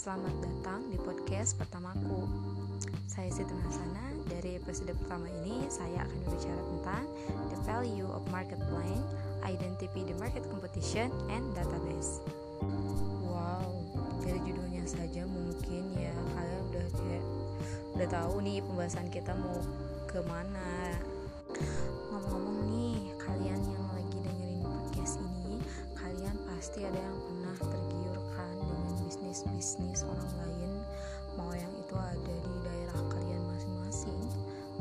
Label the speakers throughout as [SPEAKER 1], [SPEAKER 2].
[SPEAKER 1] Selamat datang di podcast pertamaku. Saya Siti Hasana. Dari episode pertama ini, saya akan berbicara tentang the value of market plan, identify the market competition, and database. Wow, dari judulnya saja mungkin ya kalian udah kayak udah tahu nih pembahasan kita mau ke mana. Ngomong-ngomong nih, kalian yang lagi dengerin podcast ini, kalian pasti ada yang dengan bisnis-bisnis orang lain, mau yang itu ada di daerah kalian masing-masing,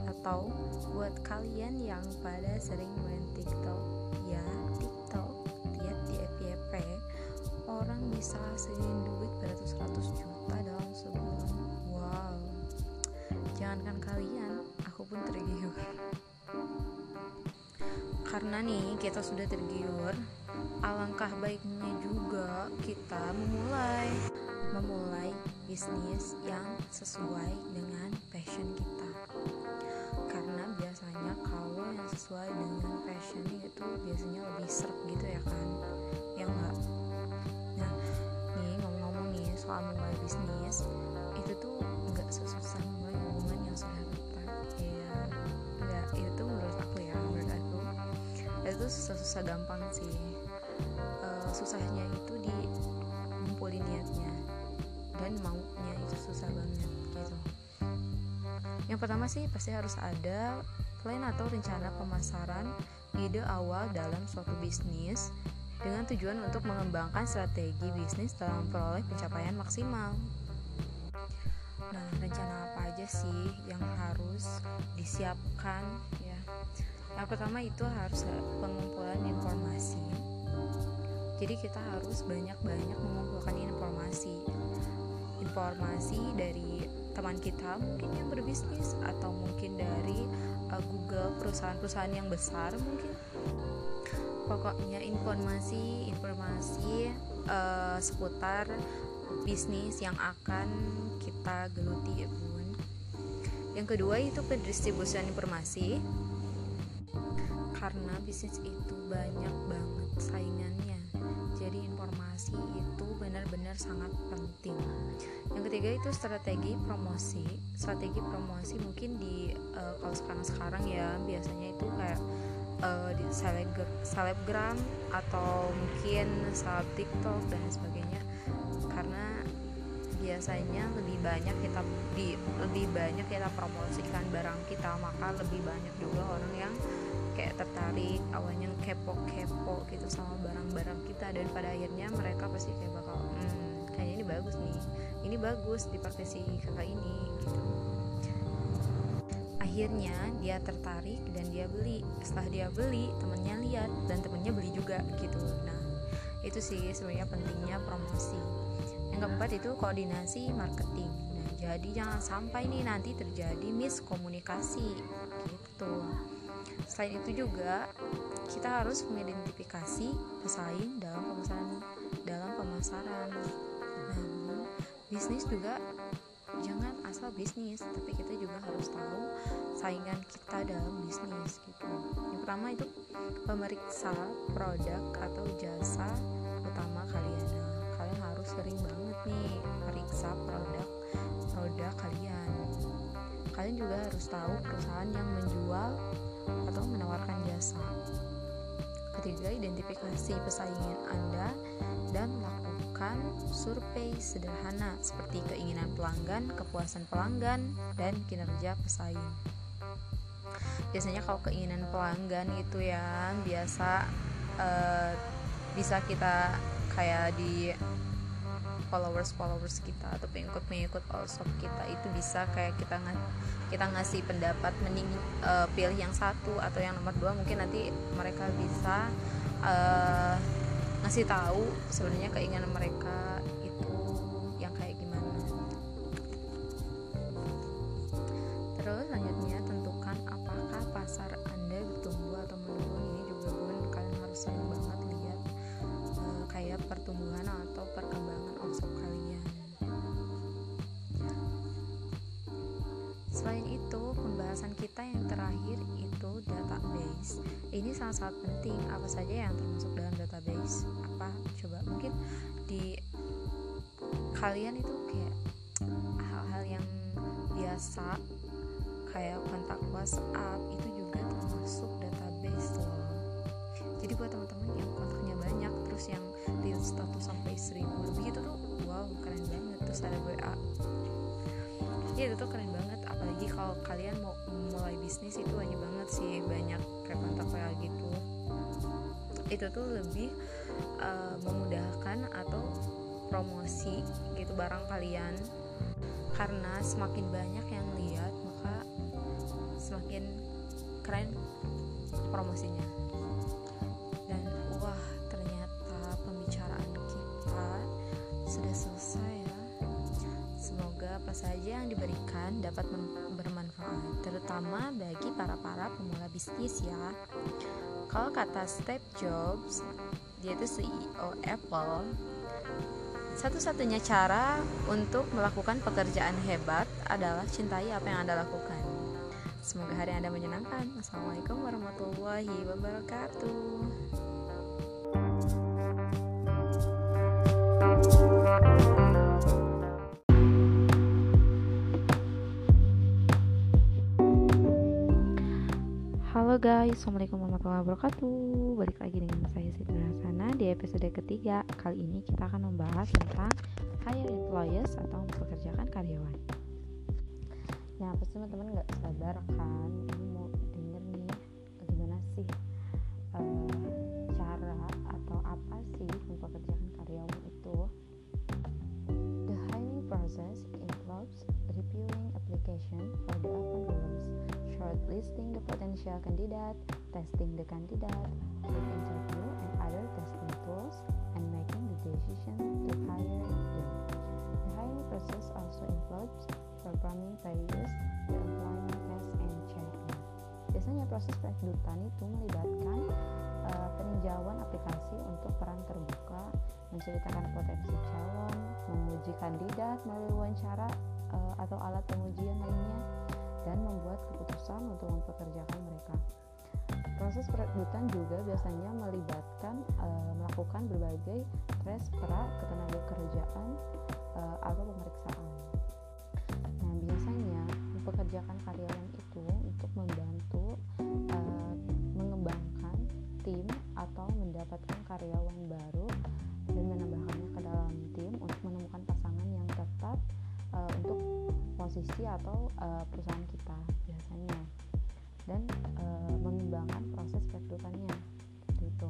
[SPEAKER 1] atau buat kalian yang pada sering main TikTok, ya TikTok, lihat di FYP, orang bisa hasilin duit beratus-ratus juta dalam sebulan. Wow, jangankan kalian, aku pun tergiur. Karena nih kita sudah tergiur alangkah baiknya juga kita memulai memulai bisnis yang sesuai dengan passion kita. Karena biasanya kalau yang sesuai dengan passion itu biasanya lebih serp gitu ya kan? Ya enggak nah nih ngomong-ngomong nih soal memulai bisnis itu tuh nggak sesusah memulai hubungan yang sudah retak ya enggak itu menurut aku ya menurut aku. Itu susah-susah gampang sih. Uh, susahnya yang pertama sih pasti harus ada plan atau rencana pemasaran ide awal dalam suatu bisnis dengan tujuan untuk mengembangkan strategi bisnis dalam memperoleh pencapaian maksimal. Nah rencana apa aja sih yang harus disiapkan ya? Yang pertama itu harus pengumpulan informasi. Jadi kita harus banyak-banyak mengumpulkan informasi. Informasi dari teman kita mungkin yang berbisnis atau mungkin dari uh, Google perusahaan-perusahaan yang besar mungkin. Pokoknya informasi informasi uh, seputar bisnis yang akan kita geluti ya bun yang kedua itu pendistribusian informasi. Karena bisnis itu banyak banget saingannya informasi itu benar-benar sangat penting. Yang ketiga itu strategi promosi. Strategi promosi mungkin di uh, kalau sekarang-sekarang ya biasanya itu kayak uh, di selebgram atau mungkin seleb tiktok dan sebagainya. Karena biasanya lebih banyak kita di lebih banyak kita promosikan barang kita maka lebih banyak juga orang yang kayak tertarik awalnya kepo-kepo gitu sama barang-barang kita dan pada akhirnya mereka pasti kayak bakal hmm, kayaknya ini bagus nih ini bagus dipakai si kakak ini gitu. Akhirnya dia tertarik dan dia beli. Setelah dia beli temennya lihat dan temennya beli juga gitu. Nah itu sih sebenarnya pentingnya promosi. Yang keempat itu koordinasi marketing. Nah jadi jangan sampai nih nanti terjadi miskomunikasi gitu selain itu juga kita harus mengidentifikasi pesaing dalam pemasaran dalam pemasaran. Namun bisnis juga jangan asal bisnis tapi kita juga harus tahu saingan kita dalam bisnis gitu. Yang pertama itu pemeriksa produk atau jasa utama kalian. Nah kalian harus sering banget nih periksa produk produk kalian. Kalian juga harus tahu perusahaan yang menjual atau menawarkan jasa. Ketiga, identifikasi pesaingin Anda dan lakukan survei sederhana seperti keinginan pelanggan, kepuasan pelanggan, dan kinerja pesaing. Biasanya kalau keinginan pelanggan itu ya biasa uh, bisa kita kayak di followers followers kita atau pengikut pengikut all shop kita itu bisa kayak kita ng kita ngasih pendapat mending uh, pilih yang satu atau yang nomor dua mungkin nanti mereka bisa uh, ngasih tahu sebenarnya keinginan mereka Selain itu, pembahasan kita yang terakhir itu database. Ini sangat-sangat penting. Apa saja yang termasuk dalam database? Apa? Coba mungkin di kalian itu kayak hal-hal yang biasa kayak kontak WhatsApp itu juga termasuk database loh jadi buat teman-teman yang kontaknya banyak terus yang di status sampai seribu lebih itu tuh wow keren banget terus ada WA ya itu tuh keren banget apalagi kalau kalian mau mulai bisnis itu banyak banget sih banyak kayak kontak WA gitu. Itu tuh lebih uh, memudahkan atau promosi gitu barang kalian. Karena semakin banyak yang lihat maka semakin keren promosinya apa saja yang diberikan dapat bermanfaat terutama bagi para-para pemula bisnis ya kalau kata Steve Jobs dia itu CEO Apple satu-satunya cara untuk melakukan pekerjaan hebat adalah cintai apa yang Anda lakukan. Semoga hari Anda menyenangkan. Assalamualaikum warahmatullahi wabarakatuh. Guys, Assalamualaikum warahmatullahi wabarakatuh. Balik lagi dengan saya Siti Rasana Di episode ketiga Kali ini kita akan membahas tentang Hire employees atau mempekerjakan karyawan. Nah pasti teman-teman? Gak sabar kan? Ini mau denger nih Gimana sih uh, Cara atau apa sih Mempekerjakan karyawan itu? The hiring process involves Reviewing application for the open roles shortlisting the potential candidate, testing the candidate, with interview and other testing tools, and making the decision to hire them. The hiring process also includes performing various the employment test and checking. Biasanya proses perekrutan itu melibatkan uh, peninjauan aplikasi untuk peran terbuka, menceritakan potensi calon, menguji kandidat melalui wawancara uh, atau alat pengujian lainnya, dan membuat keputusan untuk mempekerjakan mereka. Proses perekrutan juga biasanya melibatkan e, melakukan berbagai tes pra ketenaga kerjaan e, atau pemeriksaan. Nah, biasanya mempekerjakan karyawan itu untuk membantu e, mengembangkan tim atau mendapatkan karyawan baru dan menambahkannya ke dalam tim untuk menemukan pasangan yang tepat uh, untuk posisi atau biasanya dan uh, mengembangkan proses rekrutannya itu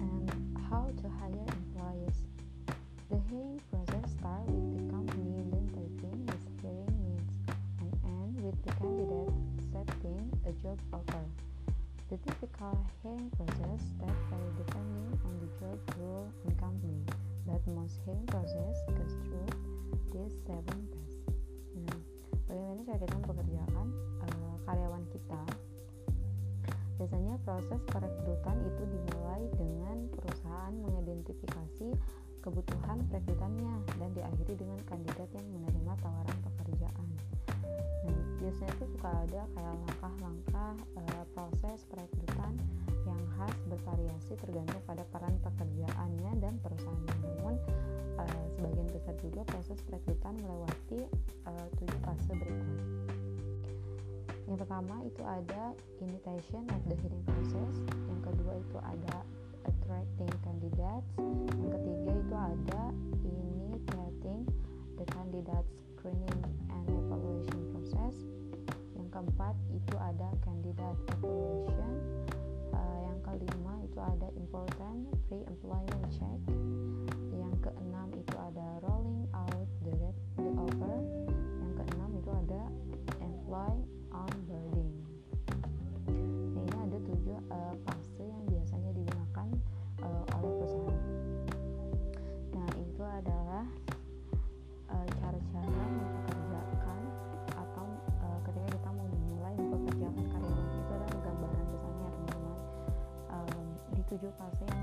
[SPEAKER 1] and how to hire employees. The hiring process start with the company identifying its hiring needs and end with the candidate accepting a job offer. The typical hiring process starts Biasanya proses perekrutan itu dimulai dengan perusahaan mengidentifikasi kebutuhan perekrutannya dan diakhiri dengan kandidat yang menerima tawaran pekerjaan. Nah, biasanya itu suka ada kayak langkah-langkah uh, proses perekrutan yang khas bervariasi tergantung pada peran pekerjaannya dan perusahaannya. Namun uh, sebagian besar juga proses perekrutan melewati uh, tujuh fase berikut. Yang pertama itu ada invitation of the hiring process, yang kedua itu ada attracting candidates, yang ketiga itu ada initiating the candidates screening and evaluation process, yang keempat itu ada candidate evaluation, uh, yang kelima itu ada important 7 yang.